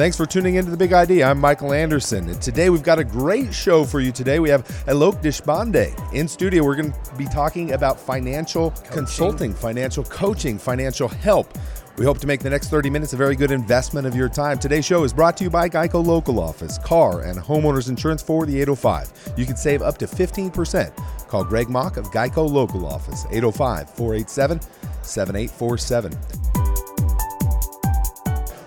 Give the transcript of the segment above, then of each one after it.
Thanks for tuning into the Big Idea. I'm Michael Anderson, and today we've got a great show for you. Today we have Alok Deshpande in studio. We're going to be talking about financial coaching. consulting, financial coaching, financial help. We hope to make the next 30 minutes a very good investment of your time. Today's show is brought to you by Geico Local Office, car and homeowners insurance for the 805. You can save up to 15%. Call Greg Mock of Geico Local Office, 805 487 7847.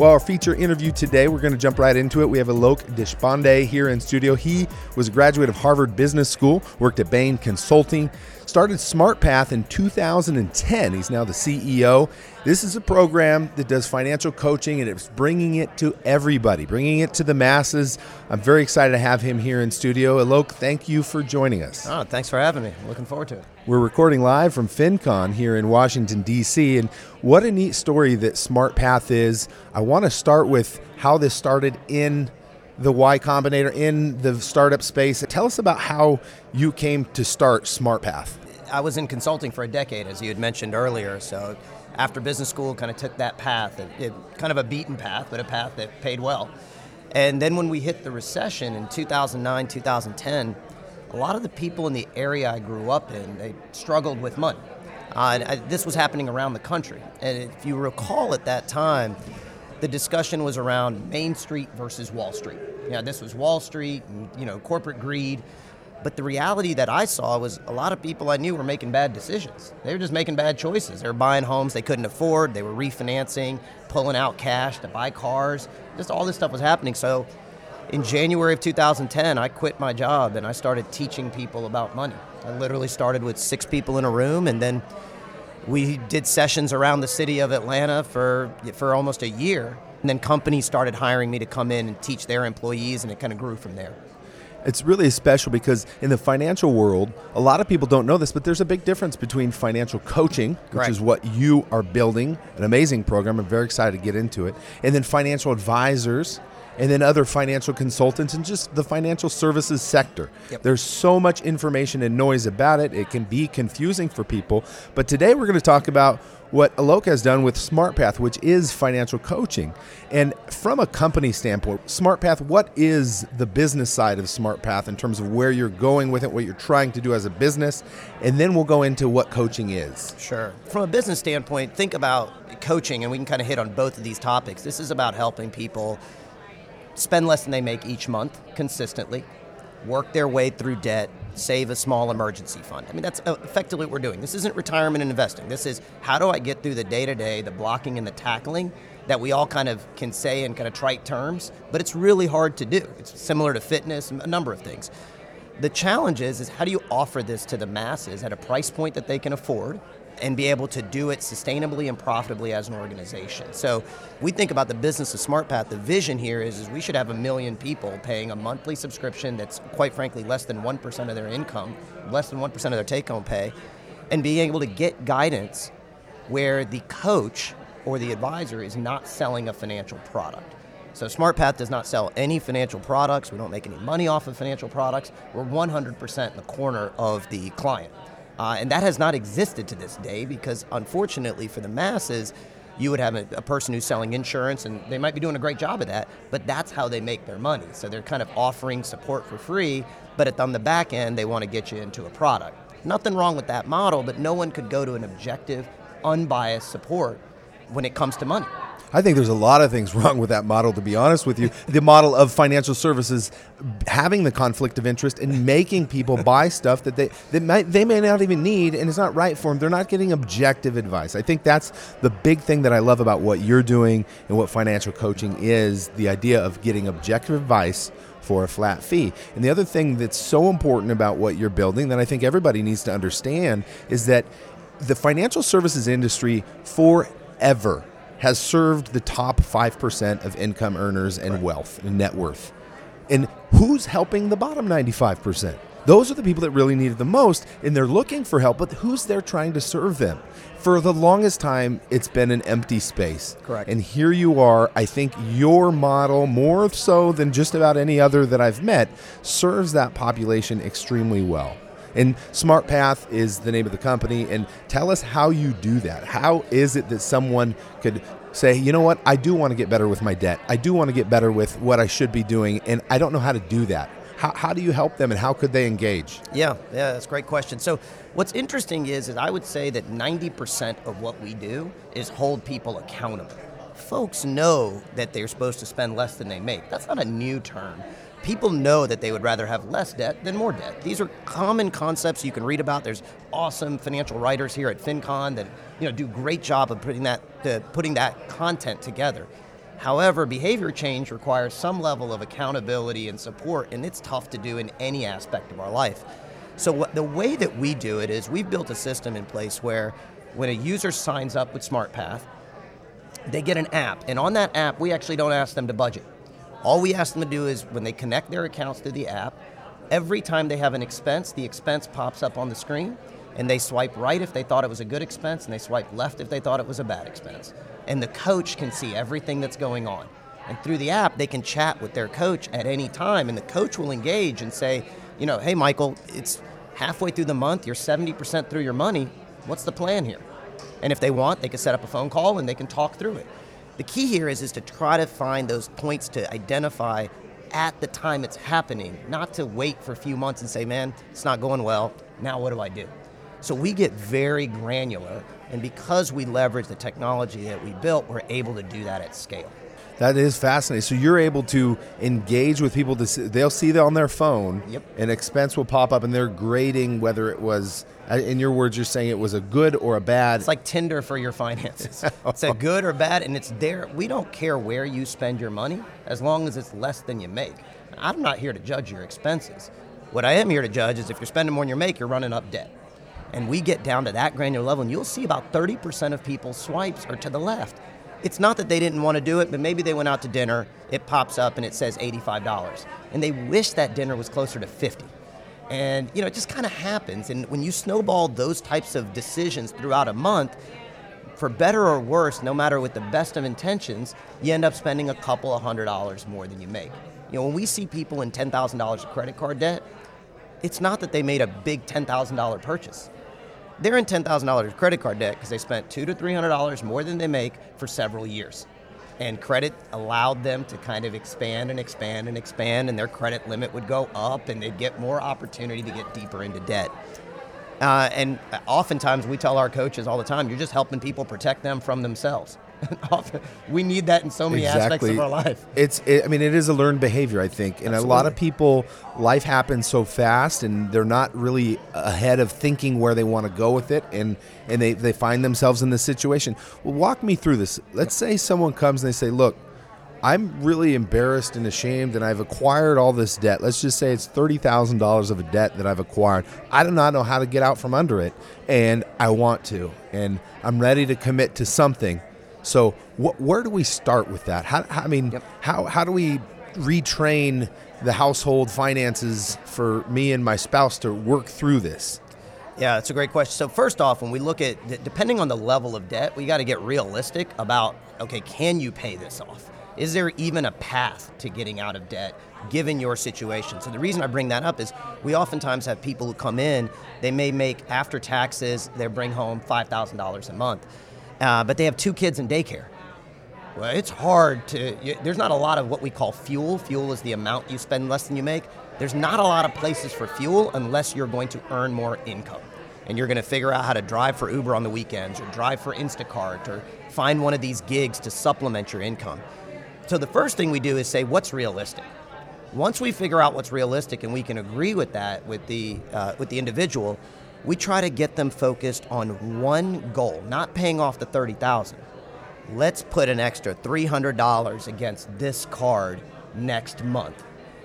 Well, our feature interview today, we're going to jump right into it. We have Alok Deshpande here in studio. He was a graduate of Harvard Business School, worked at Bain Consulting, started SmartPath in 2010. He's now the CEO. This is a program that does financial coaching and it's bringing it to everybody, bringing it to the masses. I'm very excited to have him here in studio. Alok, thank you for joining us. Oh, thanks for having me. Looking forward to it. We're recording live from FinCon here in Washington, D.C. And what a neat story that SmartPath is. I want to start with how this started in the Y Combinator, in the startup space. Tell us about how you came to start SmartPath. I was in consulting for a decade, as you had mentioned earlier. So after business school, kind of took that path, it, it, kind of a beaten path, but a path that paid well. And then when we hit the recession in 2009, 2010, a lot of the people in the area I grew up in, they struggled with money. Uh, and I, this was happening around the country. And if you recall at that time, the discussion was around Main Street versus Wall Street. You know, this was Wall Street and, you know, corporate greed. But the reality that I saw was a lot of people I knew were making bad decisions. They were just making bad choices. They were buying homes they couldn't afford, they were refinancing, pulling out cash to buy cars. Just all this stuff was happening. So in January of 2010, I quit my job and I started teaching people about money. I literally started with six people in a room and then we did sessions around the city of Atlanta for for almost a year. And then companies started hiring me to come in and teach their employees and it kind of grew from there. It's really special because in the financial world, a lot of people don't know this, but there's a big difference between financial coaching, which is what you are building, an amazing program. I'm very excited to get into it, and then financial advisors, and then other financial consultants and just the financial services sector. Yep. There's so much information and noise about it. It can be confusing for people. But today we're going to talk about what Alok has done with SmartPath, which is financial coaching. And from a company standpoint, SmartPath, what is the business side of SmartPath in terms of where you're going with it, what you're trying to do as a business? And then we'll go into what coaching is. Sure. From a business standpoint, think about coaching, and we can kind of hit on both of these topics. This is about helping people spend less than they make each month consistently, work their way through debt, save a small emergency fund. I mean, that's uh, effectively what we're doing. This isn't retirement and investing. This is how do I get through the day to day, the blocking and the tackling that we all kind of can say in kind of trite terms, but it's really hard to do. It's similar to fitness, a number of things. The challenge is, is how do you offer this to the masses at a price point that they can afford and be able to do it sustainably and profitably as an organization. So we think about the business of SmartPath. The vision here is, is we should have a million people paying a monthly subscription that's quite frankly less than 1% of their income, less than 1% of their take home pay, and being able to get guidance where the coach or the advisor is not selling a financial product. So SmartPath does not sell any financial products. We don't make any money off of financial products. We're 100% in the corner of the client. Uh, and that has not existed to this day because, unfortunately, for the masses, you would have a, a, person who's selling insurance and they might be doing a great job of that, but that's how they make their money. So they're kind of offering support for free, but at, on the back end, they want to get you into a product. Nothing wrong with that model, but no one could go to an objective, unbiased support when it comes to money. I think there's a lot of things wrong with that model, to be honest with you. The model of financial services having the conflict of interest and making people buy stuff that they that might, they may not even need and it's not right for them. They're not getting objective advice. I think that's the big thing that I love about what you're doing and what financial coaching is the idea of getting objective advice for a flat fee. And the other thing that's so important about what you're building that I think everybody needs to understand is that the financial services industry forever has served the top 5% of income earners and right. wealth and net worth. And who's helping the bottom 95%? Those are the people that really need it the most, and they're looking for help, but who's there trying to serve them? For the longest time, it's been an empty space. Correct. And here you are. I think your model, more so than just about any other that I've met, serves that population extremely well. And SmartPath is the name of the company. And tell us how you do that. How is it that someone could say, you know what, I do want to get better with my debt. I do want to get better with what I should be doing, and I don't know how to do that. How, how do you help them, and how could they engage? Yeah, yeah, that's a great question. So, what's interesting is, is I would say that 90% of what we do is hold people accountable. Folks know that they're supposed to spend less than they make. That's not a new term. People know that they would rather have less debt than more debt. These are common concepts you can read about. There's awesome financial writers here at FinCon that you know do great job of putting that putting that content together. However, behavior change requires some level of accountability and support, and it's tough to do in any aspect of our life. So, what, the way that we do it is we've built a system in place where when a user signs up with SmartPath, they get an app, and on that app, we actually don't ask them to budget. All we ask them to do is when they connect their accounts to the app, every time they have an expense, the expense pops up on the screen, and they swipe right if they thought it was a good expense, and they swipe left if they thought it was a bad expense and the coach can see everything that's going on. And through the app, they can chat with their coach at any time, and the coach will engage and say, you know, hey, Michael, it's halfway through the month, you're 70% through your money. What's the plan here? And if they want, they can set up a phone call and they can talk through it. The key here is, is to try to find those points to identify at the time it's happening, not to wait for a few months and say, man, it's not going well. Now what do I do? So we get very granular, and because we leverage the technology that we built, we're able to do that at scale. That is fascinating. So you're able to engage with people. To see, they'll see that on their phone. Yep. An expense will pop up, and they're grading whether it was. Uh, in your words, you're saying it was a good or a bad. It's like Tinder for your finances. it's a good or bad, and it's there. We don't care where you spend your money as long as it's less than you make. I'm not here to judge your expenses. What I am here to judge is if you're spending more than you make, you're running up debt and we get down to that granular level, and you'll see about 30% of people's swipes are to the left. It's not that they didn't want to do it, but maybe they went out to dinner, it pops up and it says $85. And they wish that dinner was closer to 50. And you know, it just kind of happens. And when you snowball those types of decisions throughout a month, for better or worse, no matter with the best of intentions, you end up spending a couple of hundred dollars more than you make. You know, when we see people in $10,000 of credit card debt, it's not that they made a big $10,000 purchase they're in $10,000 credit card debt because they spent two to $300 more than they make for several years. And credit allowed them to kind of expand and expand and expand, and their credit limit would go up, and they'd get more opportunity to get deeper into debt. Uh, and oftentimes we tell our coaches all the time, you're just helping people protect them from themselves. we need that in so many exactly. aspects of our life. It's, it, I mean, it is a learned behavior, I think, and Absolutely. a lot of people, life happens so fast, and they're not really ahead of thinking where they want to go with it, and and they they find themselves in this situation. Well, walk me through this. Let's say someone comes and they say, "Look, I'm really embarrassed and ashamed, and I've acquired all this debt. Let's just say it's thirty thousand dollars of a debt that I've acquired. I do not know how to get out from under it, and I want to, and I'm ready to commit to something." So wh- where do we start with that? How, how I mean, yep. how how do we retrain the household finances for me and my spouse to work through this? Yeah, that's a great question. So first off, when we look at depending on the level of debt, we got to get realistic about okay, can you pay this off? Is there even a path to getting out of debt given your situation? So the reason I bring that up is we oftentimes have people who come in, they may make after taxes, they bring home $5,000 a month uh, but they have two kids in daycare. Well, it's hard to, you, there's not a lot of what we call fuel. Fuel is the amount you spend less than you make. There's not a lot of places for fuel unless you're going to earn more income. And you're going to figure out how to drive for Uber on the weekends or drive for Instacart or find one of these gigs to supplement your income. So the first thing we do is say, what's realistic? Once we figure out what's realistic and we can agree with that with the, uh, with the individual, we try to get them focused on one goal, not paying off the 30,000. Let's put an extra $300 against this card next month.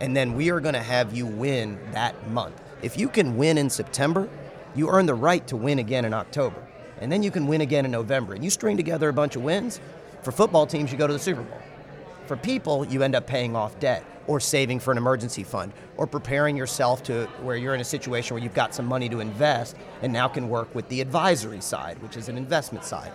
And then we are going to have you win that month. If you can win in September, you earn the right to win again in October. And then you can win again in November. And you string together a bunch of wins. For football teams, you go to the Super Bowl. For people, you end up paying off debt or saving for an emergency fund or preparing yourself to where you're in a situation where you've got some money to invest and now can work with the advisory side, which is an investment side.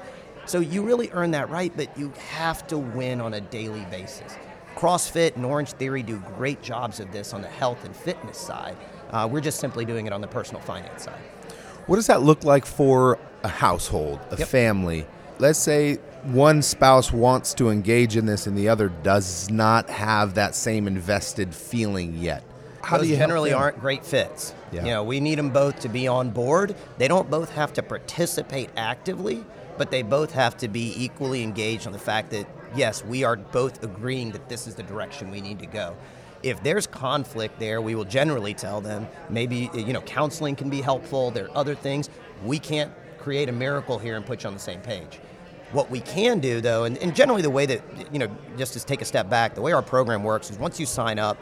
So you really earn that right, but you have to win on a daily basis. CrossFit and Orange Theory do great jobs of this on the health and fitness side. Uh, we're just simply doing it on the personal finance side. What does that look like for a household, a yep. family? Let's say one spouse wants to engage in this and the other does not have that same invested feeling yet. How Those do you generally aren't great fits. Yeah. You know, we need them both to be on board. They don't both have to participate actively, but they both have to be equally engaged on the fact that yes, we are both agreeing that this is the direction we need to go. If there's conflict there, we will generally tell them maybe you know counseling can be helpful. There are other things. We can't create a miracle here and put you on the same page. What we can do though, and, and generally the way that, you know, just to take a step back, the way our program works is once you sign up,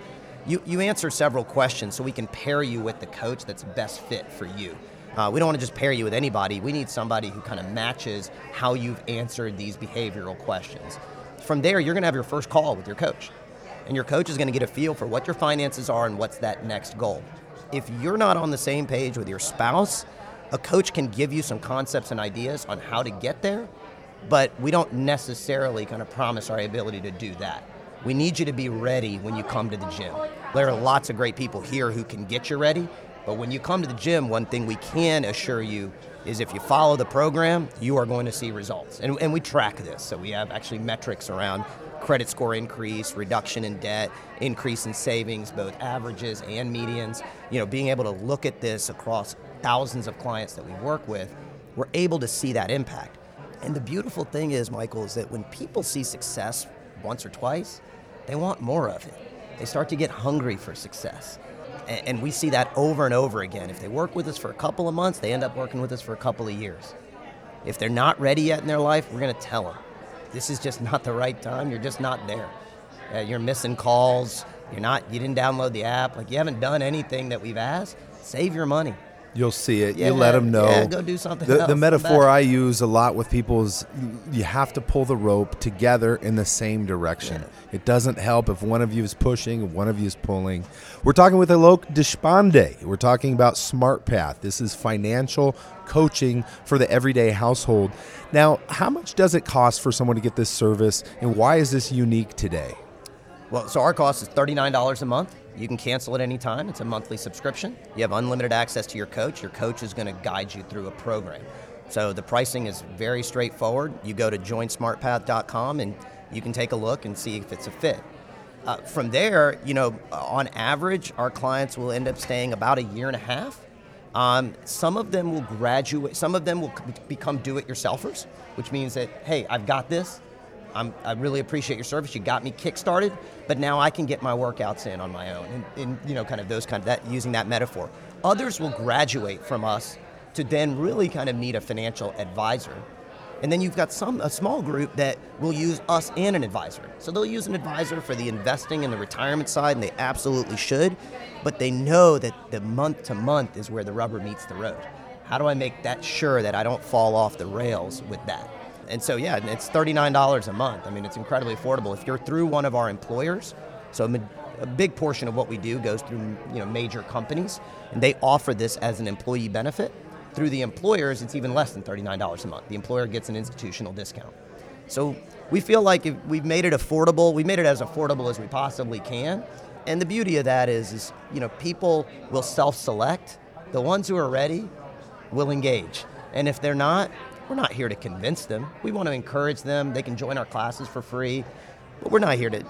you, you answer several questions so we can pair you with the coach that's best fit for you. Uh, we don't want to just pair you with anybody. We need somebody who kind of matches how you've answered these behavioral questions. From there, you're going to have your first call with your coach. And your coach is going to get a feel for what your finances are and what's that next goal. If you're not on the same page with your spouse, a coach can give you some concepts and ideas on how to get there, but we don't necessarily kind of promise our ability to do that. We need you to be ready when you come to the gym. There are lots of great people here who can get you ready, but when you come to the gym, one thing we can assure you is if you follow the program, you are going to see results. And, and we track this. So we have actually metrics around credit score increase, reduction in debt, increase in savings, both averages and medians. You know, being able to look at this across thousands of clients that we work with, we're able to see that impact. And the beautiful thing is, Michael, is that when people see success once or twice, they want more of it. They start to get hungry for success. And we see that over and over again. If they work with us for a couple of months, they end up working with us for a couple of years. If they're not ready yet in their life, we're going to tell them this is just not the right time. You're just not there. Uh, you're missing calls. You're not. You didn't download the app. Like you haven't done anything that we've asked. Save your money. You'll see it. Yeah, you let them know. Yeah, go do something. The, else. the metaphor I use a lot with people is you have to pull the rope together in the same direction. Yeah. It doesn't help if one of you is pushing and one of you is pulling. We're talking with Alok Deshpande. We're talking about Smart Path. This is financial coaching for the everyday household. Now, how much does it cost for someone to get this service, and why is this unique today? Well, so our cost is $39 a month. You can cancel at any time. It's a monthly subscription. You have unlimited access to your coach. Your coach is going to guide you through a program. So the pricing is very straightforward. You go to joinsmartpath.com and you can take a look and see if it's a fit. Uh, from there, you know, on average, our clients will end up staying about a year and a half. Um, some of them will graduate, some of them will become do it yourselfers, which means that, hey, I've got this. I'm, i really appreciate your service. You got me kick-started, but now I can get my workouts in on my own, and, and you know, kind of those kind of that using that metaphor. Others will graduate from us to then really kind of need a financial advisor, and then you've got some a small group that will use us and an advisor. So they'll use an advisor for the investing and the retirement side, and they absolutely should, but they know that the month to month is where the rubber meets the road. How do I make that sure that I don't fall off the rails with that? And so, yeah, it's $39 a month. I mean, it's incredibly affordable. If you're through one of our employers, so a big portion of what we do goes through you know major companies, and they offer this as an employee benefit. Through the employers, it's even less than $39 a month. The employer gets an institutional discount. So we feel like we've made it affordable. We made it as affordable as we possibly can. And the beauty of that is, is you know, people will self-select. The ones who are ready will engage. And if they're not, we're not here to convince them. We want to encourage them. They can join our classes for free, but we're not here to.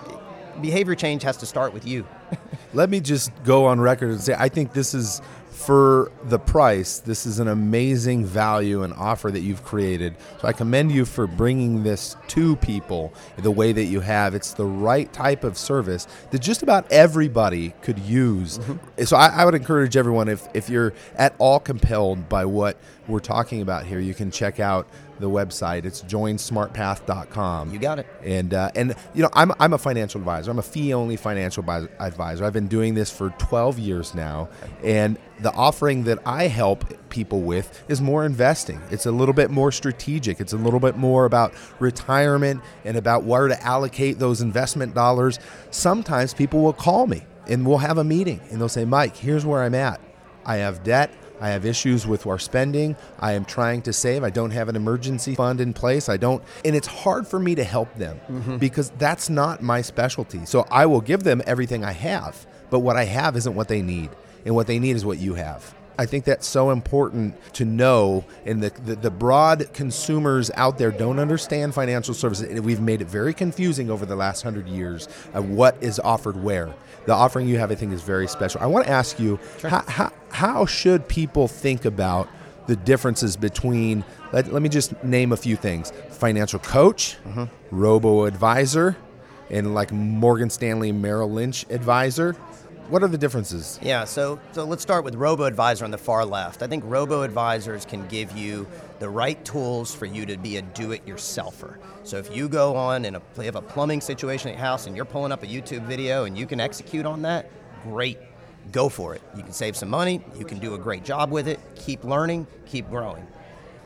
Behavior change has to start with you. Let me just go on record and say I think this is for the price, this is an amazing value and offer that you've created. So I commend you for bringing this to people the way that you have. It's the right type of service that just about everybody could use. Mm-hmm. So I, I, would encourage everyone if, if you're at all compelled by what we're talking about here, you can check out the website. It's joinsmartpath.com. You got it. And uh, and you know, I'm I'm a financial advisor. I'm a fee only financial advisor. I've been doing this for 12 years now, and the offering that I help people with is more investing. It's a little bit more strategic. It's a little bit more about retirement and about where to allocate those investment dollars. Sometimes people will call me and we'll have a meeting and they'll say, "Mike, here's where I'm at. I have debt. I have issues with our spending. I am trying to save. I don't have an emergency fund in place. I don't, and it's hard for me to help them mm-hmm. because that's not my specialty. So I will give them everything I have, but what I have isn't what they need, and what they need is what you have. I think that's so important to know. And the, the, the broad consumers out there don't understand financial services. We've made it very confusing over the last hundred years of what is offered where. The offering you have, I think, is very special. I want to ask you how, how, how should people think about the differences between, let, let me just name a few things financial coach, mm-hmm. robo advisor, and like Morgan Stanley Merrill Lynch advisor. What are the differences? Yeah, so so let's start with robo advisor on the far left. I think robo advisors can give you the right tools for you to be a do-it-yourselfer. So if you go on and you have a plumbing situation at your house and you're pulling up a YouTube video and you can execute on that, great. Go for it. You can save some money, you can do a great job with it, keep learning, keep growing.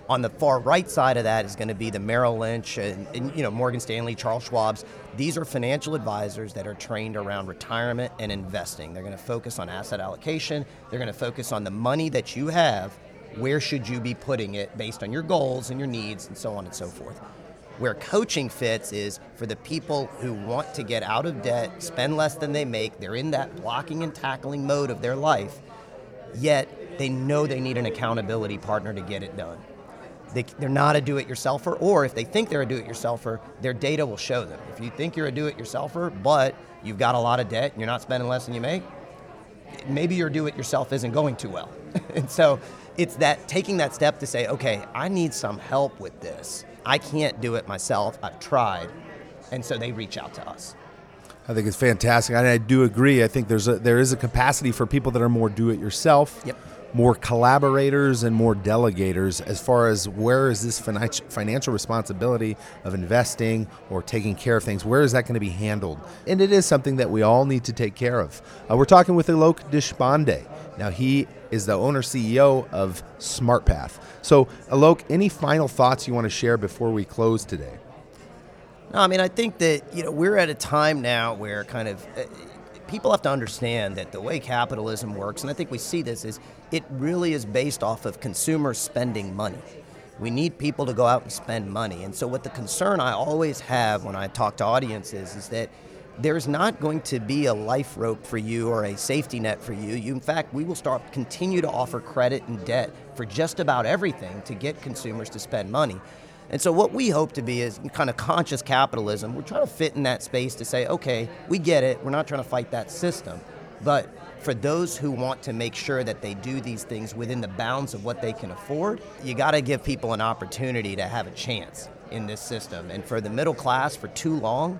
On the far right side of that is going to be the Merrill Lynch and, and, you know Morgan Stanley, Charles Schwab's. These are financial advisors that are trained around retirement and investing. They're going to focus on asset allocation. They're going to focus on the money that you have. Where should you be putting it based on your goals and your needs and so on and so forth. Where coaching fits is for the people who want to get out of debt, spend less than they make. They're in that blocking and tackling mode of their life, yet they know they need an accountability partner to get it done. They, they're not a do it yourselfer, or if they think they're a do it yourselfer, their data will show them. If you think you're a do it yourselfer, but you've got a lot of debt and you're not spending less than you make, maybe your do it yourself isn't going too well. and so it's that taking that step to say, okay, I need some help with this. I can't do it myself. I've tried. And so they reach out to us. I think it's fantastic, and I do agree. I think there's a there is a capacity for people that are more do it yourself. Yep. More collaborators and more delegators as far as where is this financial responsibility of investing or taking care of things, where is that going to be handled? And it is something that we all need to take care of. Uh, we're talking with Alok Deshpande. Now, he is the owner CEO of SmartPath. So, Alok, any final thoughts you want to share before we close today? No, I mean, I think that you know we're at a time now where kind of uh, people have to understand that the way capitalism works, and I think we see this is it really is based off of consumers spending money. We need people to go out and spend money, and so what the concern I always have when I talk to audiences is that there's not going to be a life rope for you or a safety net for you. you in fact, we will start continue to offer credit and debt for just about everything to get consumers to spend money. And so, what we hope to be is kind of conscious capitalism. We're trying to fit in that space to say, okay, we get it. We're not trying to fight that system. But for those who want to make sure that they do these things within the bounds of what they can afford, you got to give people an opportunity to have a chance in this system. And for the middle class, for too long,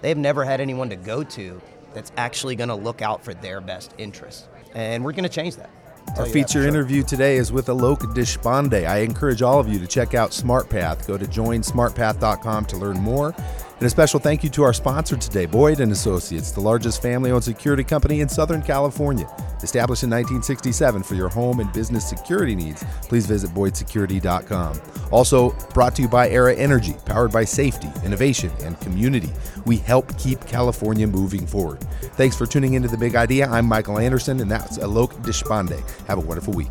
they've never had anyone to go to that's actually going to look out for their best interests. And we're going to change that. Our feature sure. interview today is with Alok Deshpande. I encourage all of you to check out SmartPath. Go to joinsmartpath.com to learn more. And a special thank you to our sponsor today, Boyd and Associates, the largest family-owned security company in Southern California. Established in 1967 for your home and business security needs, please visit boydsecurity.com. Also brought to you by Aera Energy, powered by safety, innovation, and community. We help keep California moving forward. Thanks for tuning into The Big Idea. I'm Michael Anderson, and that's Alok Deshpande. Have a wonderful week.